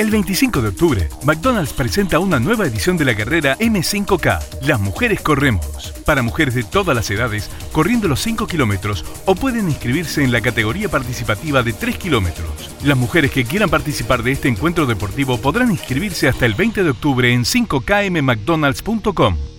El 25 de octubre, McDonald's presenta una nueva edición de la carrera M5K. Las mujeres corremos. Para mujeres de todas las edades, corriendo los 5 kilómetros o pueden inscribirse en la categoría participativa de 3 kilómetros. Las mujeres que quieran participar de este encuentro deportivo podrán inscribirse hasta el 20 de octubre en 5kmmcdonalds.com.